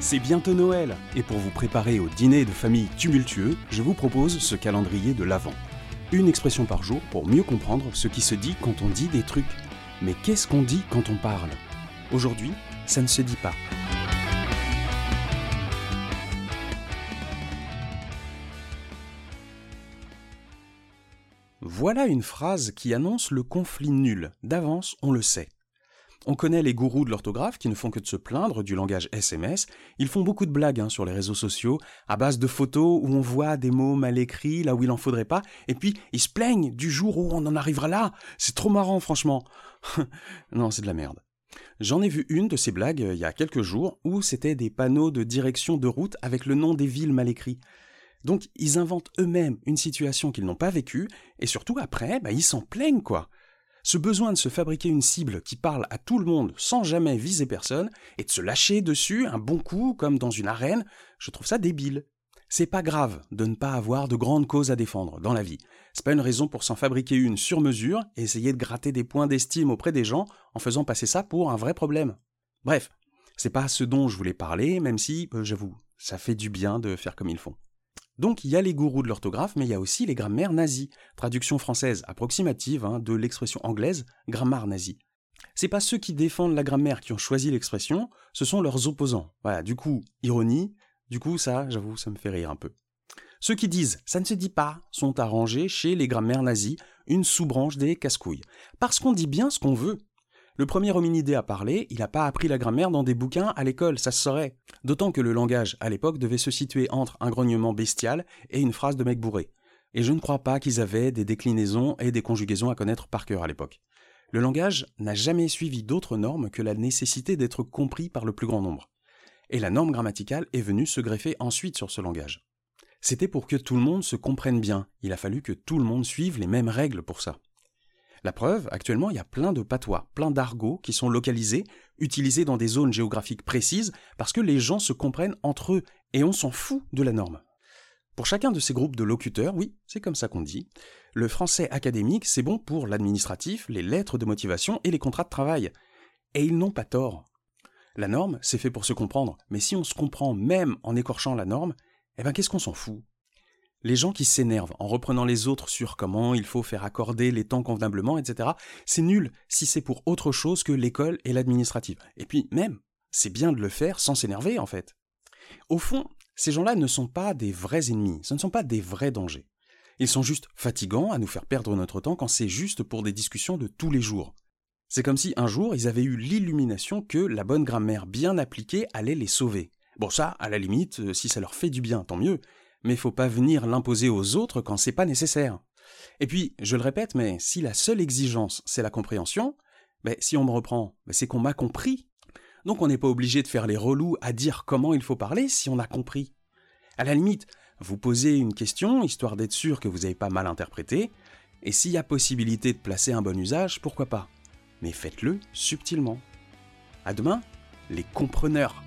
C'est bientôt Noël, et pour vous préparer au dîner de famille tumultueux, je vous propose ce calendrier de l'Avent. Une expression par jour pour mieux comprendre ce qui se dit quand on dit des trucs. Mais qu'est-ce qu'on dit quand on parle? Aujourd'hui, ça ne se dit pas. Voilà une phrase qui annonce le conflit nul. D'avance, on le sait. On connaît les gourous de l'orthographe qui ne font que de se plaindre du langage SMS. Ils font beaucoup de blagues hein, sur les réseaux sociaux, à base de photos où on voit des mots mal écrits là où il en faudrait pas, et puis ils se plaignent du jour où on en arrivera là. C'est trop marrant, franchement. non, c'est de la merde. J'en ai vu une de ces blagues euh, il y a quelques jours où c'était des panneaux de direction de route avec le nom des villes mal écrits. Donc ils inventent eux-mêmes une situation qu'ils n'ont pas vécue, et surtout après, bah, ils s'en plaignent quoi. Ce besoin de se fabriquer une cible qui parle à tout le monde sans jamais viser personne, et de se lâcher dessus un bon coup comme dans une arène, je trouve ça débile. C'est pas grave de ne pas avoir de grandes causes à défendre dans la vie. C'est pas une raison pour s'en fabriquer une sur mesure et essayer de gratter des points d'estime auprès des gens en faisant passer ça pour un vrai problème. Bref, c'est pas ce dont je voulais parler, même si, euh, j'avoue, ça fait du bien de faire comme ils font. Donc il y a les gourous de l'orthographe, mais il y a aussi les grammaires nazies, traduction française approximative hein, de l'expression anglaise grammaire nazie. C'est pas ceux qui défendent la grammaire qui ont choisi l'expression, ce sont leurs opposants. Voilà, du coup, ironie, du coup ça, j'avoue, ça me fait rire un peu. Ceux qui disent ça ne se dit pas sont arrangés chez les grammaires nazies, une sous-branche des casse-couilles. Parce qu'on dit bien ce qu'on veut. Le premier hominidé à parler, il n'a pas appris la grammaire dans des bouquins à l'école, ça se saurait. D'autant que le langage, à l'époque, devait se situer entre un grognement bestial et une phrase de mec bourré. Et je ne crois pas qu'ils avaient des déclinaisons et des conjugaisons à connaître par cœur à l'époque. Le langage n'a jamais suivi d'autres normes que la nécessité d'être compris par le plus grand nombre. Et la norme grammaticale est venue se greffer ensuite sur ce langage. C'était pour que tout le monde se comprenne bien, il a fallu que tout le monde suive les mêmes règles pour ça. La preuve, actuellement, il y a plein de patois, plein d'argots qui sont localisés, utilisés dans des zones géographiques précises, parce que les gens se comprennent entre eux, et on s'en fout de la norme. Pour chacun de ces groupes de locuteurs, oui, c'est comme ça qu'on dit, le français académique, c'est bon pour l'administratif, les lettres de motivation et les contrats de travail. Et ils n'ont pas tort. La norme, c'est fait pour se comprendre, mais si on se comprend même en écorchant la norme, eh ben qu'est-ce qu'on s'en fout? Les gens qui s'énervent en reprenant les autres sur comment il faut faire accorder les temps convenablement, etc., c'est nul si c'est pour autre chose que l'école et l'administrative. Et puis même, c'est bien de le faire sans s'énerver en fait. Au fond, ces gens-là ne sont pas des vrais ennemis, ce ne sont pas des vrais dangers. Ils sont juste fatigants à nous faire perdre notre temps quand c'est juste pour des discussions de tous les jours. C'est comme si un jour ils avaient eu l'illumination que la bonne grammaire bien appliquée allait les sauver. Bon ça, à la limite, euh, si ça leur fait du bien, tant mieux, mais faut pas venir l'imposer aux autres quand c'est pas nécessaire. Et puis, je le répète, mais si la seule exigence c'est la compréhension, ben, si on me reprend, ben, c'est qu'on m'a compris. Donc on n'est pas obligé de faire les relous à dire comment il faut parler si on a compris. À la limite, vous posez une question histoire d'être sûr que vous n'avez pas mal interprété, et s'il y a possibilité de placer un bon usage, pourquoi pas. Mais faites-le subtilement. À demain, les compreneurs.